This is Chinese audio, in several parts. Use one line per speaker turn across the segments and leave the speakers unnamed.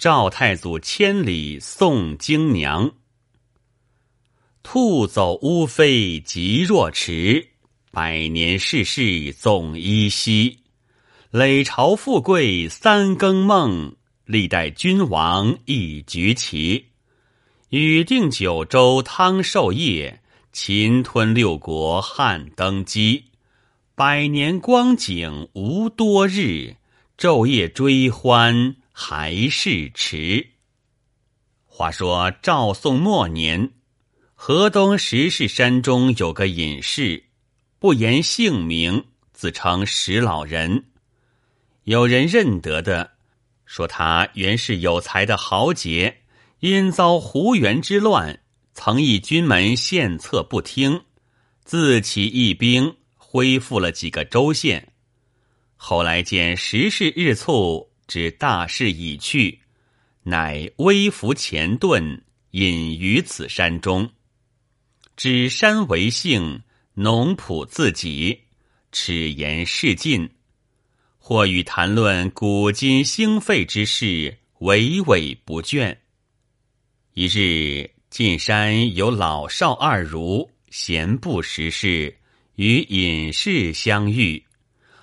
赵太祖千里送京娘。兔走乌飞急若驰，百年世事总依稀。累朝富贵三更梦，历代君王一局棋。禹定九州汤授业，秦吞六国汉登基。百年光景无多日，昼夜追欢。还是迟。话说赵宋末年，河东石室山中有个隐士，不言姓名，自称石老人。有人认得的，说他原是有才的豪杰，因遭胡元之乱，曾议军门献策不听，自起义兵，恢复了几个州县。后来见时势日促。知大势已去，乃微服前遁，隐于此山中。指山为姓，农圃自己，齿言事尽。或与谈论古今兴废之事，娓娓不倦。一日，进山有老少二儒闲步时事，与隐士相遇。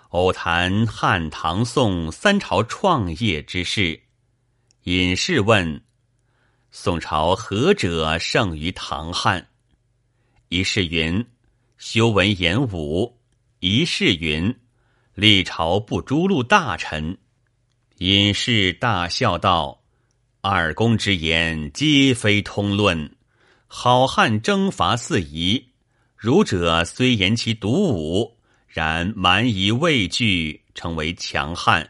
偶谈汉唐宋三朝创业之事，隐士问：“宋朝何者胜于唐汉？”一是云：“修文言武。”一是云：“历朝不诛戮大臣。”隐士大笑道：“二公之言，皆非通论。好汉征伐四夷，儒者虽言其独武。”然蛮夷畏惧，成为强悍，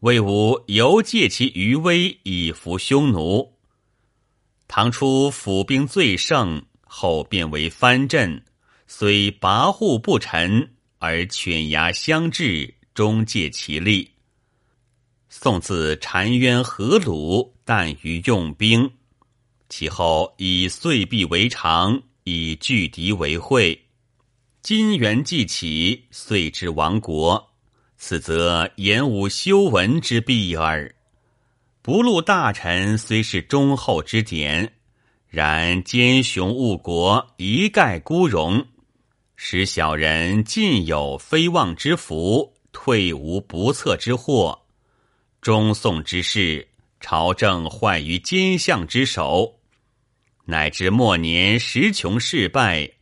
魏武犹借其余威以服匈奴。唐初府兵最盛，后变为藩镇，虽跋扈不臣，而犬牙相制，终借其力。宋自澶渊河鲁，但于用兵，其后以岁币为常，以拒敌为惠。金元既起，遂至亡国。此则言武修文之弊耳。不录大臣虽是忠厚之典，然奸雄误国，一概孤荣，使小人尽有非望之福，退无不测之祸。中宋之事，朝政坏于奸相之手，乃至末年时穷事败。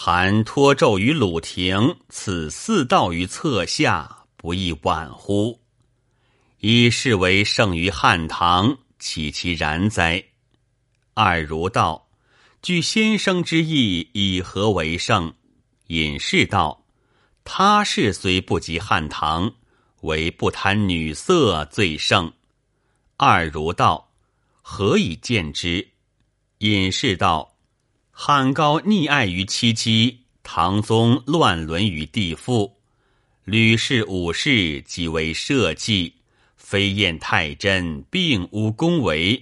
韩托胄于鲁庭，此四道于侧下，不亦晚乎？以是为胜于汉唐，岂其然哉？二如道，据先生之意，以何为胜？隐士道：他是虽不及汉唐，唯不贪女色最胜。二如道：何以见之？隐士道。汉高溺爱于戚姬，唐宗乱伦于帝父，吕氏、武氏即为社稷，飞燕太真并无恭维。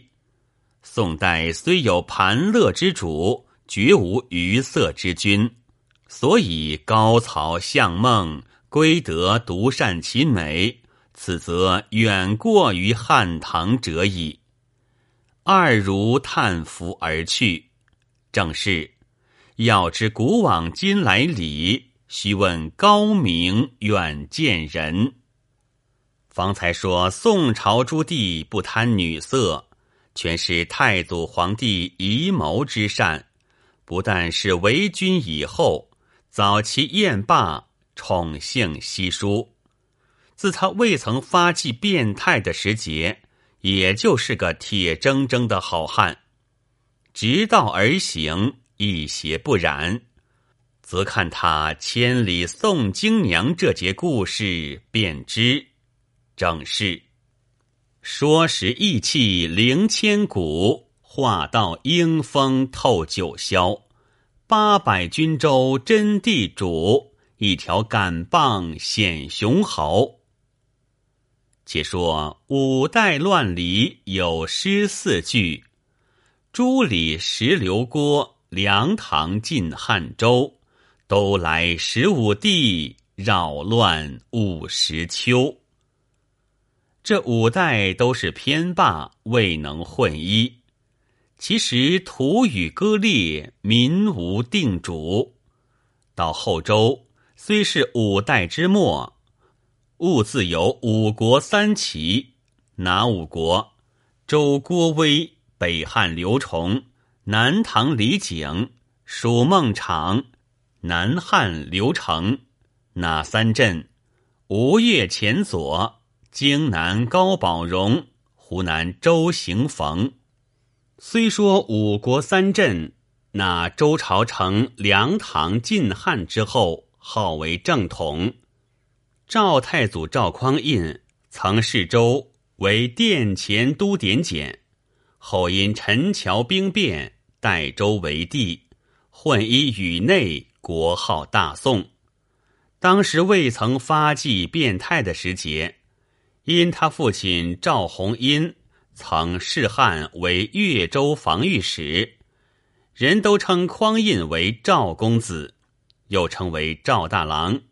宋代虽有盘乐之主，绝无愉色之君，所以高曹相孟归德独善其美，此则远过于汉唐者矣。二如叹服而去。正是，要知古往今来理，须问高明远见人。方才说宋朝诸帝不贪女色，全是太祖皇帝遗谋之善。不但是为君以后，早期宴罢，宠幸稀疏。自他未曾发迹变态的时节，也就是个铁铮铮的好汉。直道而行，一邪不染，则看他千里送京娘这节故事，便知正是说时意气凌千古，话道英风透九霄。八百军州真地主，一条杆棒显雄豪。且说五代乱离有诗四句。朱里石刘郭，梁唐晋汉周，都来十五帝，扰乱五十秋。这五代都是偏霸，未能混一。其实土与割裂，民无定主。到后周虽是五代之末，兀自有五国三齐。哪五国？周郭威、北汉刘崇、南唐李景、蜀孟昶、南汉刘成。哪三镇？吴越前左，荆南高宝荣，湖南周行逢。虽说五国三镇，那周朝成梁唐晋汉之后，号为正统。赵太祖赵匡胤曾视周为殿前都点检，后因陈桥兵变，代周为帝，混一宇内，国号大宋。当时未曾发迹变态的时节，因他父亲赵弘殷。曾仕汉为越州防御使，人都称匡胤为赵公子，又称为赵大郎，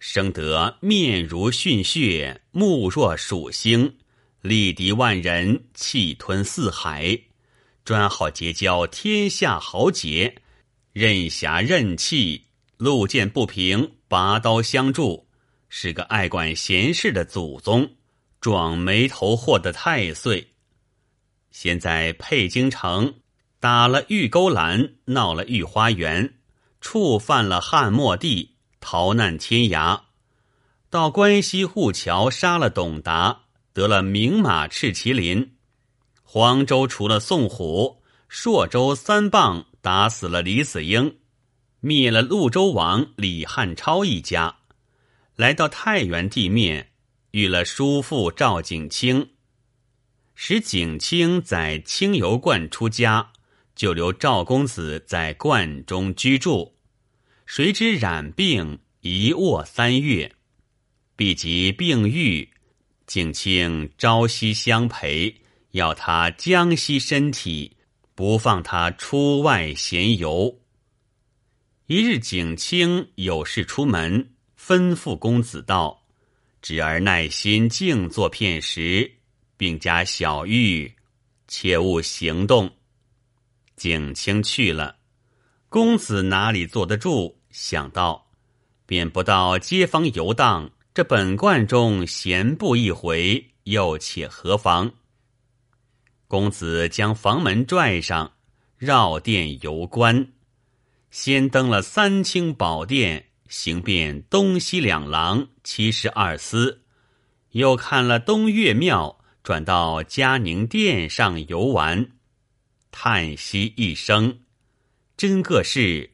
生得面如逊血，目若鼠星，力敌万人，气吞四海，专好结交天下豪杰，任侠任气，路见不平，拔刀相助，是个爱管闲事的祖宗。撞眉头祸的太岁，先在沛京城打了玉勾栏，闹了御花园，触犯了汉末帝，逃难天涯；到关西护桥杀了董达，得了名马赤麒麟；黄州除了宋虎，朔州三棒打死了李子英，灭了潞州王李汉超一家，来到太原地面。遇了叔父赵景清，使景清在清油观出家，就留赵公子在观中居住。谁知染病，一卧三月，必及病愈，景清朝夕相陪，要他将息身体，不放他出外闲游。一日，景清有事出门，吩咐公子道。侄儿耐心静坐片时，并加小玉，切勿行动。景清去了，公子哪里坐得住？想到，便不到街坊游荡。这本观中闲步一回，又且何妨？公子将房门拽上，绕殿游观，先登了三清宝殿。行遍东西两廊七十二司，又看了东岳庙，转到嘉宁殿上游玩，叹息一声：“真个是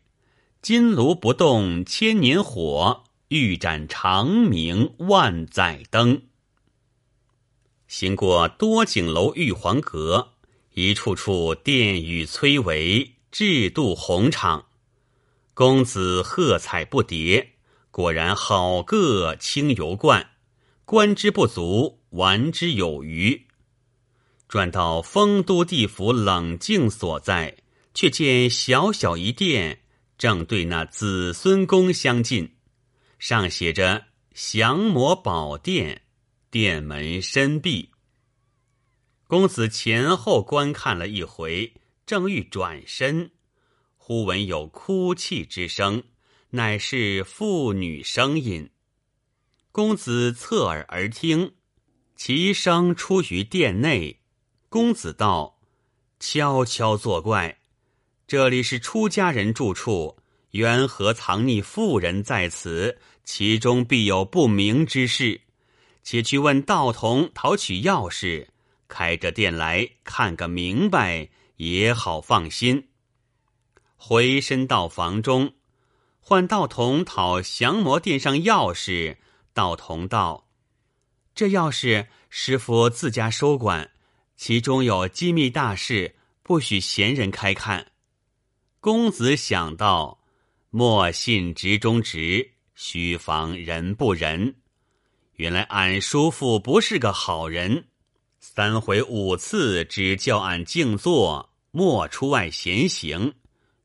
金炉不动千年火，玉盏长明万载灯。”行过多景楼玉皇阁，一处处殿宇崔嵬，制度宏敞。公子喝彩不迭，果然好个清游观，观之不足，玩之有余。转到丰都地府冷静所在，却见小小一殿，正对那子孙宫相近，上写着“降魔宝殿”，殿门深闭。公子前后观看了一回，正欲转身。忽闻有哭泣之声，乃是妇女声音。公子侧耳而听，其声出于殿内。公子道：“悄悄作怪，这里是出家人住处，缘何藏匿妇人在此？其中必有不明之事。且去问道童讨取钥匙，开着店来看个明白，也好放心。”回身到房中，唤道童讨降魔殿上钥匙。道童道：“这钥匙师傅自家收管，其中有机密大事，不许闲人开看。”公子想到：莫信直中直，须防人不仁。原来俺叔父不是个好人，三回五次只叫俺静坐，莫出外闲行。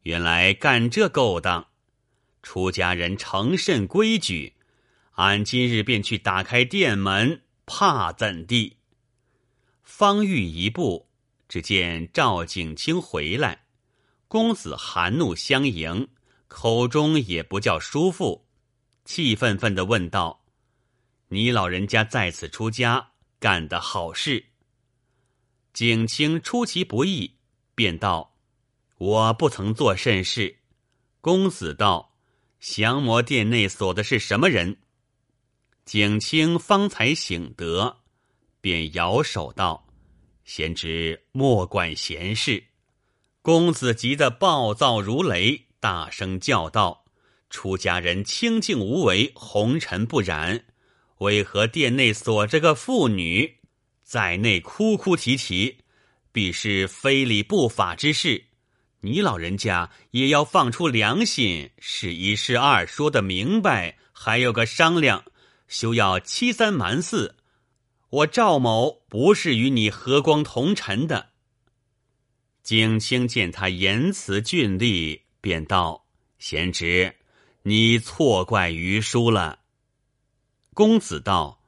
原来干这勾当，出家人诚甚规矩。俺今日便去打开店门，怕怎地？方欲一步，只见赵景清回来，公子含怒相迎，口中也不叫叔父，气愤愤的问道：“你老人家在此出家，干的好事？”景清出其不意，便道：“我不曾做甚事。”公子道：“降魔殿内锁的是什么人？”景清方才醒得，便摇手道：“贤侄莫管闲事。”公子急得暴躁如雷，大声叫道：“出家人清净无为，红尘不染，为何殿内锁着个妇女，在内哭哭啼啼？必是非礼不法之事。你老人家也要放出良心，是一是二，说得明白，还有个商量。”休要欺三瞒四，我赵某不是与你和光同尘的。景清见他言辞峻厉，便道：“贤侄，你错怪于叔了。”公子道：“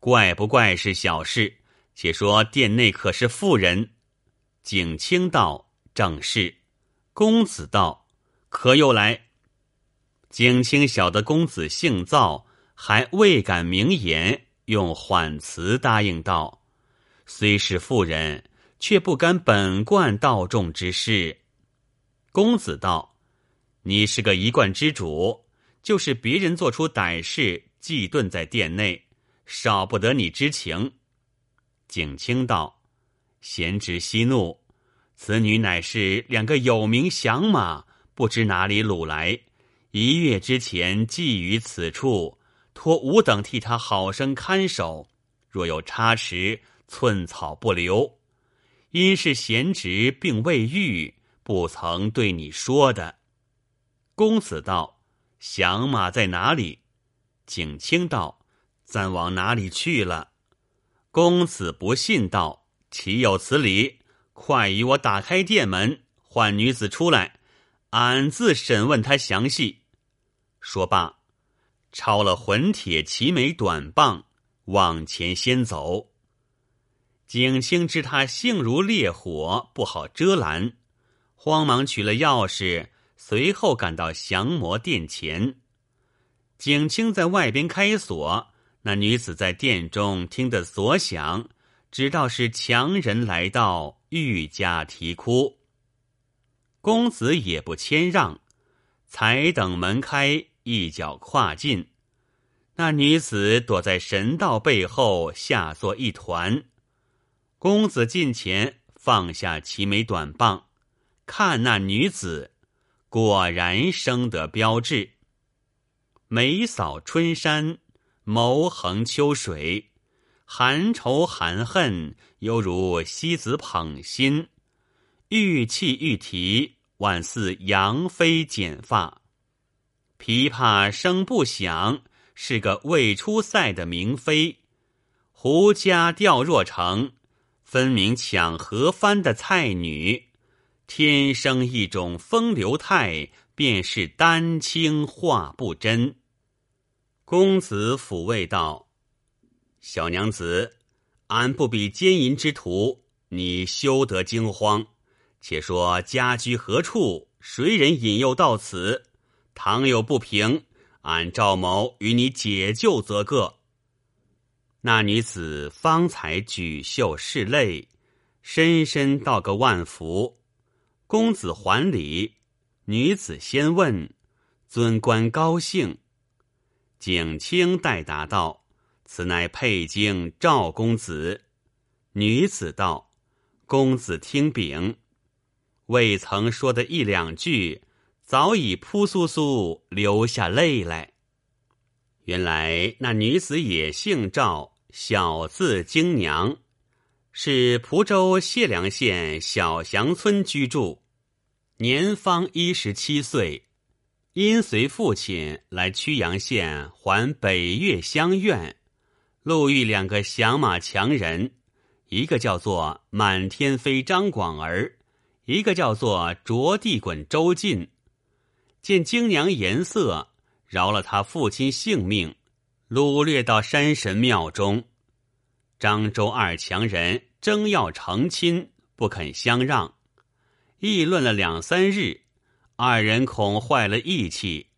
怪不怪是小事，且说殿内可是妇人？”景清道：“正是。”公子道：“可又来？”景清晓得公子性躁。还未敢明言，用缓词答应道：“虽是妇人，却不干本贯道众之事。”公子道：“你是个一贯之主，就是别人做出歹事，忌遁在殿内，少不得你知情。”景清道：“贤侄息怒，此女乃是两个有名响马，不知哪里掳来，一月之前寄于此处。”托吾等替他好生看守，若有差池，寸草不留。因是贤侄并未愈，不曾对你说的。公子道：“响马在哪里？”景清道：“暂往哪里去了？”公子不信道：“岂有此理！快与我打开店门，唤女子出来，俺自审问她详细。”说罢。抄了混铁齐眉短棒，往前先走。景清知他性如烈火，不好遮拦，慌忙取了钥匙，随后赶到降魔殿前。景清在外边开锁，那女子在殿中听得锁响，知道是强人来到，愈加啼哭。公子也不谦让，才等门开。一脚跨进，那女子躲在神道背后，下作一团。公子近前，放下齐眉短棒，看那女子，果然生得标致，眉扫春山，眸横秋水，含愁含恨，犹如西子捧心，玉气玉提，宛似杨妃剪发。琵琶声不响，是个未出塞的明妃；胡笳调若成，分明抢河帆的菜女。天生一种风流态，便是丹青画不真。公子抚慰道：“小娘子，俺不比奸淫之徒，你休得惊慌。且说家居何处？谁人引诱到此？”倘有不平，俺赵某与你解救则个。那女子方才举袖拭泪，深深道个万福。公子还礼，女子先问：“尊官高兴？”景清代答道：“此乃佩京赵公子。”女子道：“公子听禀。”未曾说的一两句。早已扑簌簌流下泪来。原来那女子也姓赵，小字京娘，是蒲州解良县小祥村居住，年方一十七岁，因随父亲来曲阳县还北岳乡院，路遇两个响马强人，一个叫做满天飞张广儿，一个叫做着地滚周进。见京娘颜色，饶了他父亲性命，掳掠到山神庙中。漳州二强人争要成亲，不肯相让，议论了两三日，二人恐坏了义气，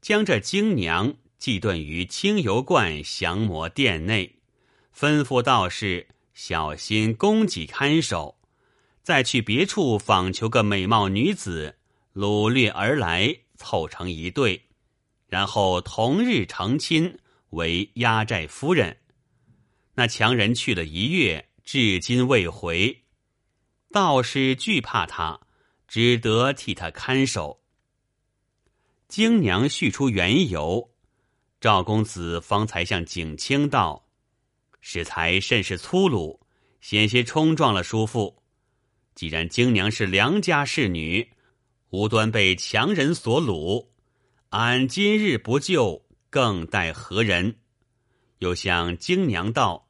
将这京娘寄顿于清油观降魔殿内，吩咐道士小心供给看守，再去别处访求个美貌女子，掳掠而来，凑成一对，然后同日成亲，为压寨夫人。那强人去了一月，至今未回。道士惧怕他，只得替他看守。京娘叙出缘由，赵公子方才向景清道：“适才甚是粗鲁，险些冲撞了叔父。既然京娘是良家侍女，无端被强人所掳，俺今日不救，更待何人？”又向京娘道。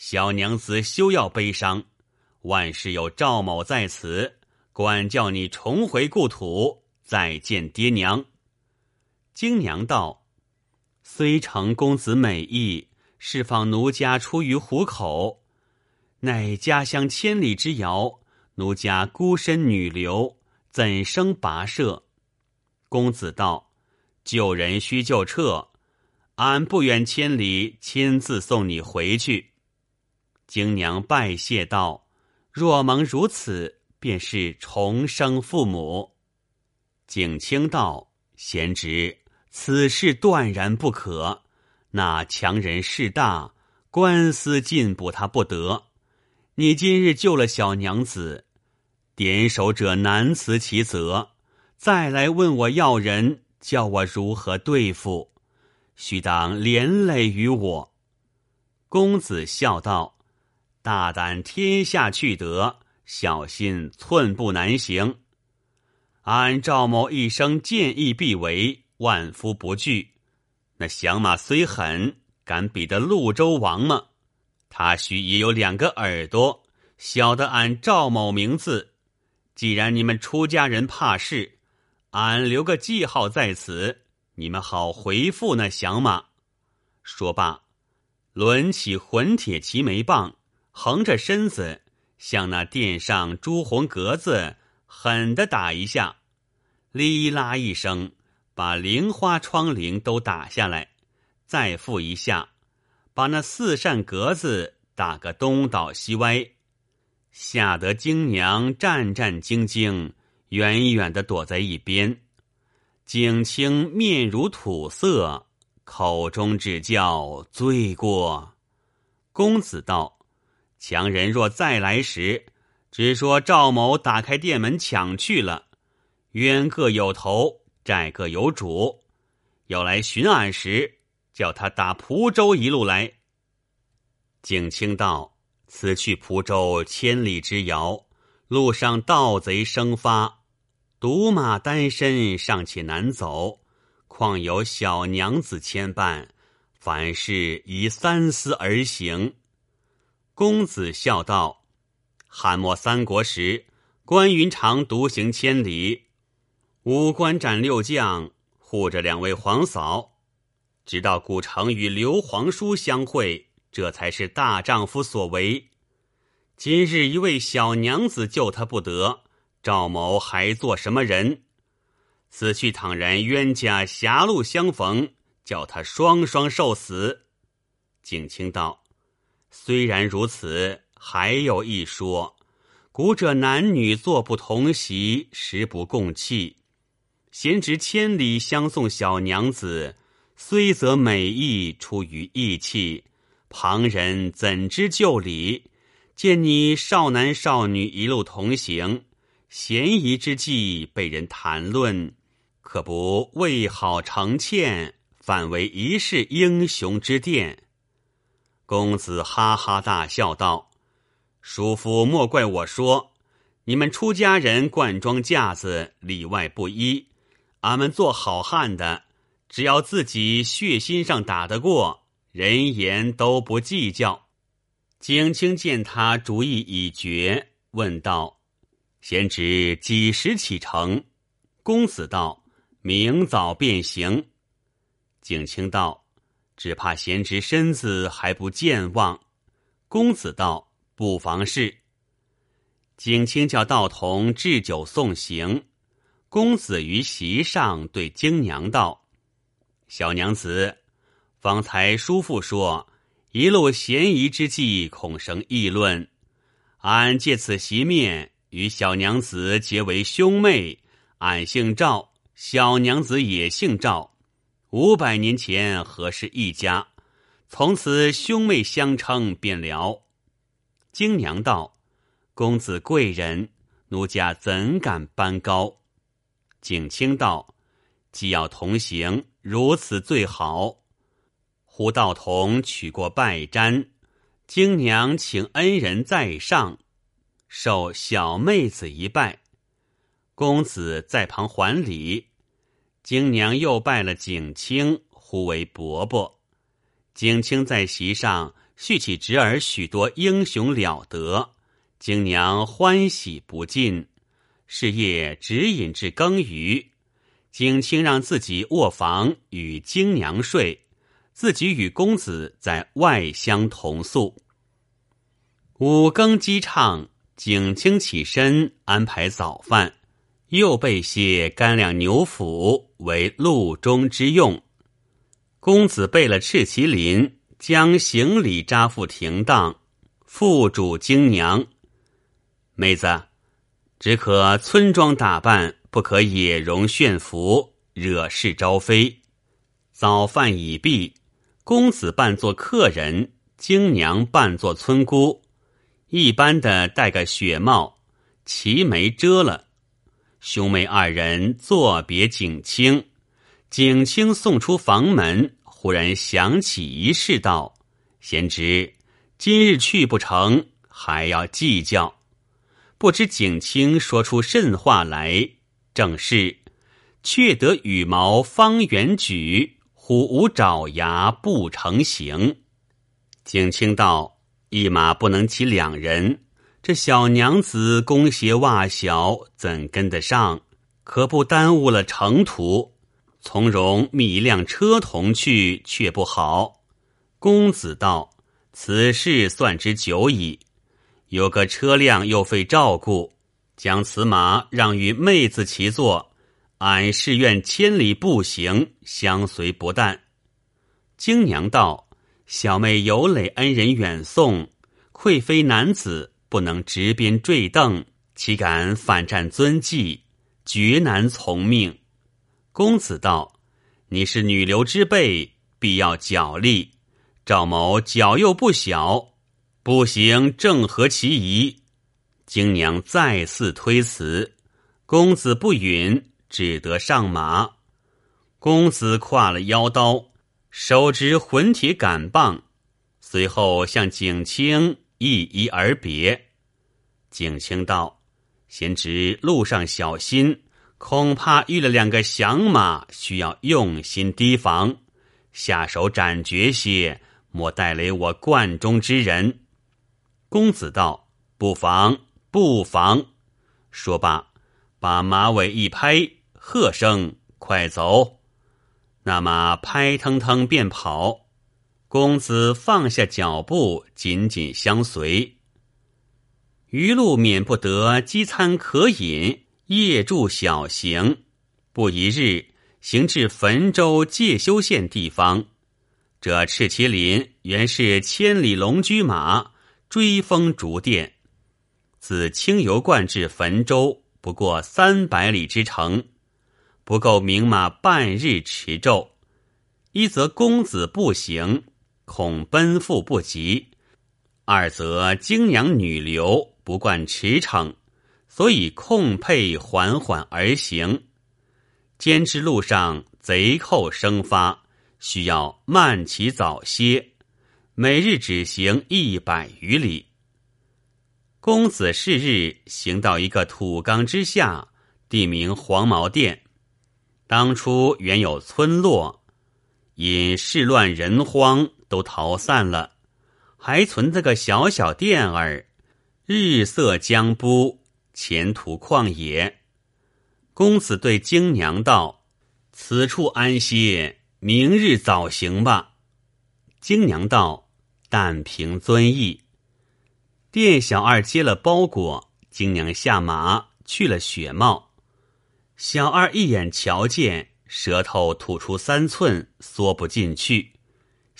小娘子休要悲伤，万事有赵某在此，管教你重回故土，再见爹娘。京娘道：“虽承公子美意，释放奴家出于虎口，乃家乡千里之遥，奴家孤身女流，怎生跋涉？”公子道：“救人须救撤，俺不远千里，亲自送你回去。”京娘拜谢道：“若蒙如此，便是重生父母。”景清道：“贤侄，此事断然不可。那强人势大，官司进补他不得。你今日救了小娘子，点首者难辞其责。再来问我要人，叫我如何对付？须当连累于我。”公子笑道。大胆天下去得，小心寸步难行。俺赵某一生见义必为，万夫不惧。那响马虽狠，敢比得潞州王吗？他须也有两个耳朵，晓得俺赵某名字。既然你们出家人怕事，俺留个记号在此，你们好回复那响马。说罢，抡起混铁齐眉棒。横着身子向那殿上朱红格子狠地打一下，哩啦一声，把菱花窗棂都打下来；再复一下，把那四扇格子打个东倒西歪，吓得京娘战战兢兢，远远的躲在一边。景清面如土色，口中只叫罪过。公子道。强人若再来时，只说赵某打开店门抢去了，冤各有头，债各有主。要来寻俺时，叫他打蒲州一路来。景清道：“此去蒲州千里之遥，路上盗贼生发，独马单身尚且难走，况有小娘子牵绊，凡事宜三思而行。”公子笑道：“汉末三国时，关云长独行千里，五关斩六将，护着两位皇嫂，直到古城与刘皇叔相会，这才是大丈夫所为。今日一位小娘子救他不得，赵某还做什么人？此去倘然冤家狭路相逢，叫他双双受死。”景清道。虽然如此，还有一说：古者男女坐不同席，食不共器。贤侄千里相送小娘子，虽则美意出于义气，旁人怎知旧礼？见你少男少女一路同行，嫌疑之际被人谈论，可不为好成欠，反为一世英雄之殿。公子哈哈大笑道：“叔父莫怪我说，你们出家人冠装架子，里外不一。俺们做好汉的，只要自己血心上打得过，人言都不计较。”景清见他主意已决，问道：“贤侄几时启程？”公子道：“明早便行。”景清道。只怕贤侄身子还不健忘，公子道：“不妨事。”景清叫道童置酒送行。公子于席上对京娘道：“小娘子，方才叔父说一路嫌疑之际，恐生议论。俺借此席面与小娘子结为兄妹。俺姓赵，小娘子也姓赵，五百年前何氏一家，从此兄妹相称便了。”京娘道：“公子贵人，奴家怎敢攀高？”景清道：“既要同行，如此最好。”胡道童取过拜毡，京娘请恩人在上，受小妹子一拜。公子在旁还礼，京娘又拜了景清，呼为伯伯。景清在席上叙起侄儿许多英雄了得，京娘欢喜不尽。是夜只饮至更余，景清让自己卧房与京娘睡，自己与公子在外厢同宿。五更鸡唱，景清起身安排早饭，又备些干粮牛脯为路中之用。公子备了赤麒麟，将行李扎付停当，付主京娘妹子。只可村庄打扮，不可野容炫服，惹事招非。早饭已毕，公子扮作客人，京娘扮作村姑。一般的戴个雪帽，齐眉遮了。兄妹二人作别景清，景清送出房门，忽然想起一事，道：“贤侄，今日去不成，还要计较。”不知景清说出甚话来，正是却得羽毛方圆举，虎无爪牙不成形。景清道：“一马不能骑两人，这小娘子弓鞋袜小，怎跟得上？可不耽误了程途。从容觅一辆车同去，却不好。”公子道：“此事算之久矣。”有个车辆又费照顾，将此马让与妹子骑坐，俺是愿千里步行相随不淡。京娘道：“小妹有累恩人远送，愧非男子，不能执鞭坠镫，岂敢反战尊纪，绝难从命。”公子道：“你是女流之辈，必要脚力。赵某脚又不小。”不行，正合其宜。京娘再次推辞，公子不允，只得上马。公子挎了腰刀，手执混铁杆棒，随后向景清一一而别。景清道：“贤侄路上小心，恐怕遇了两个响马，需要用心提防，下手斩绝些，莫带累我观中之人。”公子道：“不妨，不妨。”说罢，把马尾一拍，喝声：“快走！”那马拍腾腾便跑。公子放下脚步，紧紧相随。余路免不得饥餐渴饮，夜住小行。不一日，行至汾州介休县地方。这赤麒麟原是千里龙驹马。追风逐电，自清油观至汾州不过三百里之程，不够明马半日驰骤。一则公子步行，恐奔赴不及；二则京娘女流不惯驰骋，所以控配缓缓而行。兼之路上贼寇生发，需要慢骑早歇。每日只行一百余里。公子是日行到一个土冈之下，地名黄毛店。当初原有村落，因事乱人荒，都逃散了，还存着个小小店儿，日色将不，前途旷野。公子对京娘道：“此处安歇，明日早行吧。”京娘道。但凭尊意，店小二接了包裹，金娘下马去了雪帽。小二一眼瞧见，舌头吐出三寸，缩不进去，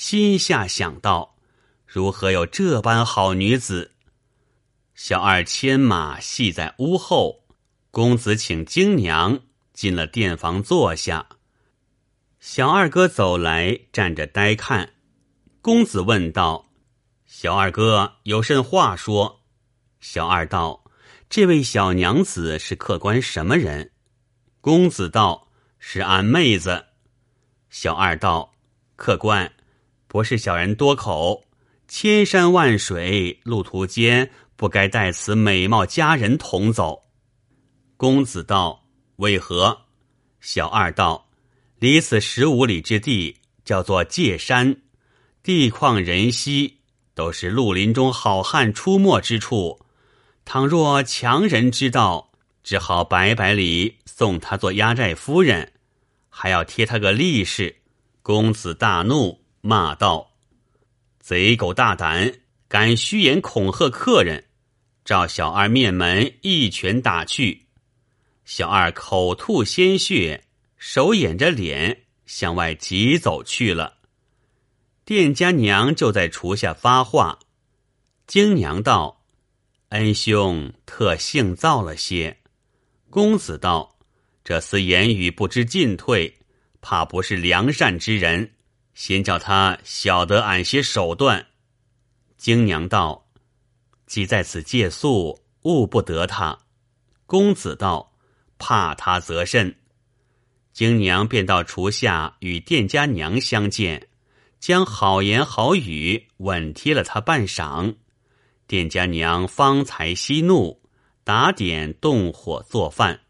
心下想到：如何有这般好女子？小二牵马系在屋后，公子请金娘进了店房坐下。小二哥走来，站着呆看。公子问道：“小二哥有甚话说？”小二道：“这位小娘子是客官什么人？”公子道：“是俺妹子。”小二道：“客官，不是小人多口，千山万水路途间，不该带此美貌佳人同走。”公子道：“为何？”小二道。离此十五里之地，叫做界山，地旷人稀，都是绿林中好汉出没之处。倘若强人知道，只好百百里送他做压寨夫人，还要贴他个利是。公子大怒，骂道：“贼狗大胆，敢虚言恐吓客人！”照小二面门一拳打去，小二口吐鲜血。手掩着脸向外急走去了。店家娘就在厨下发话：“京娘道，恩兄特性躁了些。”公子道：“这厮言语不知进退，怕不是良善之人。先叫他晓得俺些手段。”京娘道：“既在此借宿，误不得他。”公子道：“怕他则甚。”京娘便到厨下与店家娘相见，将好言好语稳贴了他半晌。店家娘方才息怒，打点动火做饭。